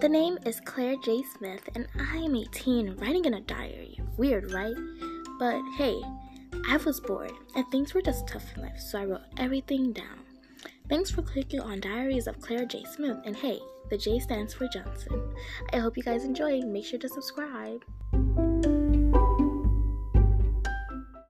The name is Claire J. Smith, and I am 18 writing in a diary. Weird, right? But hey, I was bored, and things were just tough in life, so I wrote everything down. Thanks for clicking on Diaries of Claire J. Smith, and hey, the J stands for Johnson. I hope you guys enjoy. Make sure to subscribe.